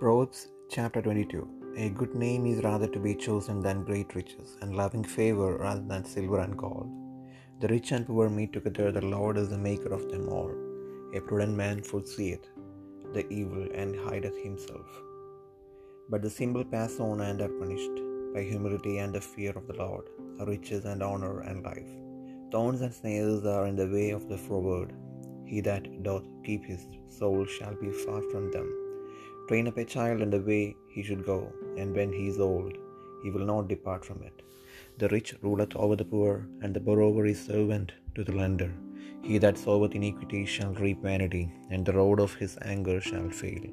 Proverbs chapter 22 A good name is rather to be chosen than great riches, and loving favor rather than silver and gold. The rich and poor meet together, the Lord is the maker of them all. A prudent man foreseeth the evil and hideth himself. But the simple pass on and are punished by humility and the fear of the Lord, riches and honor and life. Thorns and snails are in the way of the froward. He that doth keep his soul shall be far from them. Train up a child in the way he should go, and when he is old, he will not depart from it. The rich ruleth over the poor, and the borrower is servant to the lender. He that soweth iniquity shall reap vanity, and the road of his anger shall fail.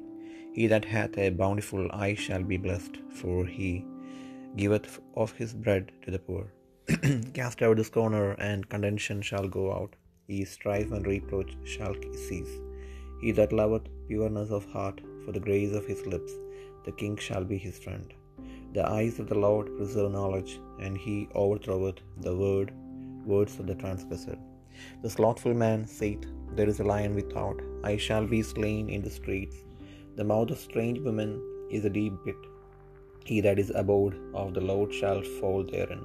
He that hath a bountiful eye shall be blessed, for he giveth of his bread to the poor. Cast out the scorner, and contention shall go out. Ye strife and reproach shall cease. He that loveth pureness of heart, for the grace of his lips, the king shall be his friend. The eyes of the Lord preserve knowledge, and he overthroweth the word, words of the transgressor. The slothful man saith, There is a lion without, I shall be slain in the streets. The mouth of strange women is a deep pit. He that is abode of the Lord shall fall therein.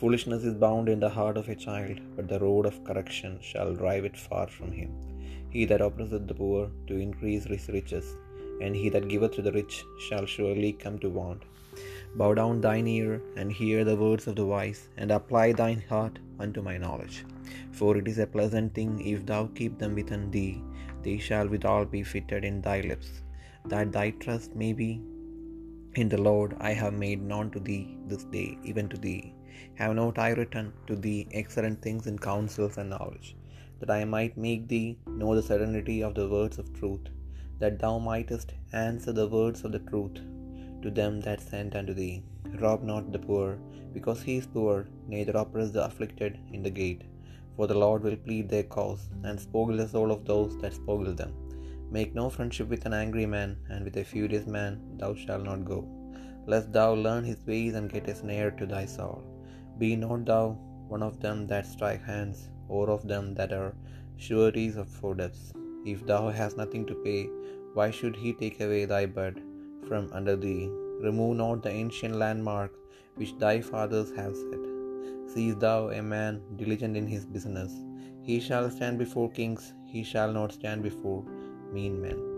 Foolishness is bound in the heart of a child, but the road of correction shall drive it far from him. He that oppresseth the poor to increase his riches, and he that giveth to the rich shall surely come to want. Bow down thine ear, and hear the words of the wise, and apply thine heart unto my knowledge. For it is a pleasant thing if thou keep them within thee, they shall withal be fitted in thy lips, that thy trust may be in the Lord. I have made known to thee this day, even to thee. Have not I written to thee excellent things in counsels and knowledge, that I might make thee know the certainty of the words of truth, that thou mightest answer the words of the truth to them that sent unto thee. Rob not the poor, because he is poor, neither oppress the afflicted in the gate. For the Lord will plead their cause, and spoil the soul of those that spoil them. Make no friendship with an angry man, and with a furious man thou shalt not go, lest thou learn his ways and get a snare to thy soul. Be not thou one of them that strike hands, or of them that are sureties for debts. If thou hast nothing to pay, why should he take away thy bed from under thee? Remove not the ancient landmark which thy fathers have set. Seest thou a man diligent in his business? He shall stand before kings, he shall not stand before mean men.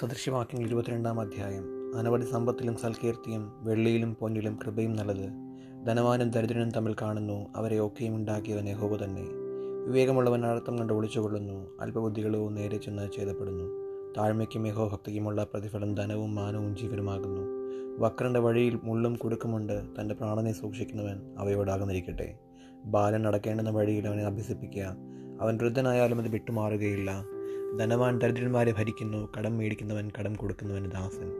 സദൃശ്യവാക്യങ്ങൾ ഇരുപത്തിരണ്ടാം അധ്യായം. അനവധി സമ്പത്തിലും സൽകീർത്തിയും വെള്ളിയിലും പൊന്നിലും കൃപയും നല്ലത്. ധനവാനും ദരിദ്രനും തമ്മിൽ കാണുന്നു അവരെ ഒക്കെയും ഉണ്ടാക്കിയവൻ യഹോബ തന്നെ. വിവേകമുള്ളവൻ അർത്ഥം കണ്ട് ഒളിച്ചുകൊള്ളുന്നു അല്പബുദ്ധികളോ നേരെ ചെന്ന് ചെയ്തപ്പെടുന്നു താഴ്മയ്ക്കും യഹോ ഭക്തിക്കുമുള്ള പ്രതിഫലം ധനവും മാനവും ജീവനുമാകുന്നു. വക്രന്റെ വഴിയിൽ മുള്ളും കുടുക്കുമുണ്ട് തന്റെ പ്രാണനെ സൂക്ഷിക്കുന്നവൻ അവയോടാകുന്നിരിക്കട്ടെ. ബാലൻ നടക്കേണ്ടുന്ന വഴിയിൽ അവനെ അഭ്യസിപ്പിക്കുക. അവൻ വൃദ്ധനായാലും അത് വിട്ടുമാറുകയില്ല. ധനവാൻ ദരിദ്രന്മാരെ ഭരിക്കുന്നു കടം മേടിക്കുന്നവൻ കടം കൊടുക്കുന്നവൻ ദാസൻ.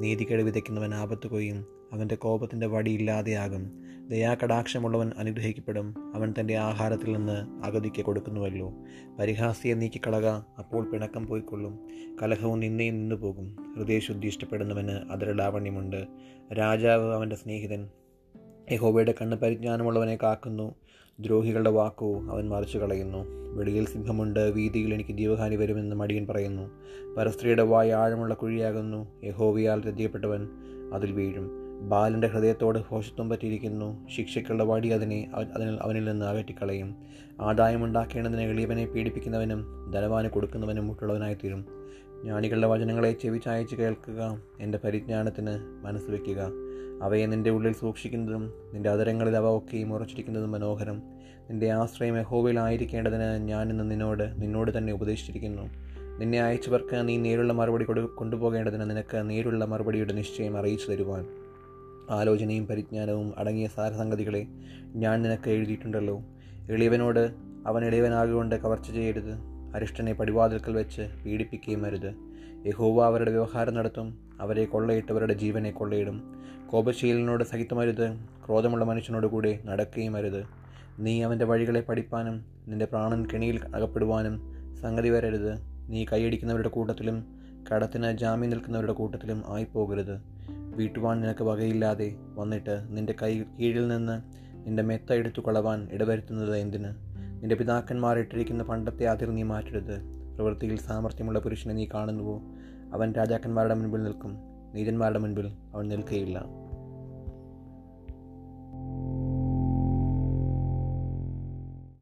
നീതികേട് വിതയ്ക്കുന്നവൻ ആപത്ത് കൊയ്യും അവന്റെ കോപത്തിന്റെ വടി ഇല്ലാതെയാകും. ദയാകടാക്ഷമുള്ളവൻ അനുഗ്രഹിക്കപ്പെടും അവൻ തന്റെ ആഹാരത്തിൽ നിന്ന് അഗതിക്ക് കൊടുക്കുന്നുവല്ലോ. പരിഹാസിയെ നീക്കിക്കളക അപ്പോൾ പിണക്കം പോയിക്കൊള്ളും. കലഹവും നിന്നയും നിന്നു പോകും ഹൃദയശുദ്ധി ഇഷ്ടപ്പെടുന്നവന് അതരലാവണ്യമുണ്ട് രാജാവ് അവന്റെ സ്നേഹിതൻ. യഹോബയുടെ കണ്ണ് പരിജ്ഞാനമുള്ളവനെ കാക്കുന്നു. ദ്രോഹികളുടെ വാക്കോ അവൻ മറിച്ചു കളയുന്നു. വെളിയിൽ സിംഹമുണ്ട് വീതിയിൽ എനിക്ക് ജീവഹാനി വരുമെന്ന് മടിയൻ പറയുന്നു. പരസ്ത്രീയുടെ വായ ആഴമുള്ള കുഴിയാകുന്നു. യഹോവിയാൽ രചിക്കപ്പെട്ടവൻ അതിൽ വീഴും. ബാലന്റെ ഹൃദയത്തോട് ഹോഷത്വം പറ്റിയിരിക്കുന്നു. ശിക്ഷയ്ക്കുള്ള വടി അതിനെ അതിൽ അവനിൽ നിന്ന് അകറ്റിക്കളയും. ആദായമുണ്ടാക്കേണ്ടതിന് എളിയവനെ പീഡിപ്പിക്കുന്നവനും ധനവാന് കൊടുക്കുന്നവനും മുട്ടുള്ളവനായിത്തീരും ജ്ഞാനികളുടെ വചനങ്ങളെ ചെവി ചായച്ച് കേൾക്കുക എന്റെ പരിജ്ഞാനത്തിന് മനസ്സ് വയ്ക്കുക അവയെ നിന്റെ ഉള്ളിൽ സൂക്ഷിക്കുന്നതും നിന്റെ അതരങ്ങളിൽ അവ ഒക്കെയും ഉറച്ചിരിക്കുന്നതും മനോഹരം. നിന്റെ ആശ്രയം യഹോവയിലായിരിക്കേണ്ടതിന് ഞാൻ ഇന്ന് നിന്നോട് നിന്നോട് തന്നെ ഉപദേശിച്ചിരിക്കുന്നു. നിന്നെ അയച്ചവർക്ക് നീ നേരുള്ള മറുപടി കൊടു കൊണ്ടുപോകേണ്ടതിന് നിനക്ക് നേരുള്ള മറുപടിയുടെ നിശ്ചയം അറിയിച്ചു തരുവാൻ. ആലോചനയും പരിജ്ഞാനവും അടങ്ങിയ സാരസംഗതികളെ ഞാൻ നിനക്ക് എഴുതിയിട്ടുണ്ടല്ലോ. എളിയവനോട് അവൻ ഇളയവനാകൊണ്ട് കവർച്ച ചെയ്യരുത്. അരിഷ്ടനെ പടിവാതിൽക്കൽ വെച്ച് പീഡിപ്പിക്കുകയും അരുത്. യഹോവ അവരുടെ വ്യവഹാരം നടത്തും. അവരെ കൊള്ളയിട്ടവരുടെ ജീവനെ കൊള്ളയിടും. കോപശീലനോട് സഹിതമരുത്. ക്രോധമുള്ള മനുഷ്യനോട് കൂടെ നടക്കുകയും അരുത്. നീ അവന്റെ വഴികളെ പഠിപ്പാനും നിന്റെ പ്രാണൻ കെണിയിൽ അകപ്പെടുവാനും സംഗതി വരരുത്. നീ കൈയടിക്കുന്നവരുടെ കൂട്ടത്തിലും കടത്തിന് ജാമ്യം നിൽക്കുന്നവരുടെ കൂട്ടത്തിലും ആയിപ്പോകരുത്. വീട്ടുവാൻ നിനക്ക് വകയില്ലാതെ വന്നിട്ട് നിന്റെ കൈ കീഴിൽ നിന്ന് നിന്റെ മെത്ത എടുത്തു കളവാൻ ഇടവരുത്തുന്നത് എന്തിന്? നിന്റെ പിതാക്കന്മാർ ഇട്ടിരിക്കുന്ന പണ്ടത്തെ അതിർ നീ മാറ്റരുത്. പ്രവൃത്തിയിൽ സാമർഥ്യമുള്ള പുരുഷനെ നീ കാണുന്നുവോ? അവൻ രാജാക്കന്മാരുടെ മുൻപിൽ നിൽക്കും. നീതന്മാരുടെ മുൻപിൽ അവൻ നിൽക്കുകയില്ല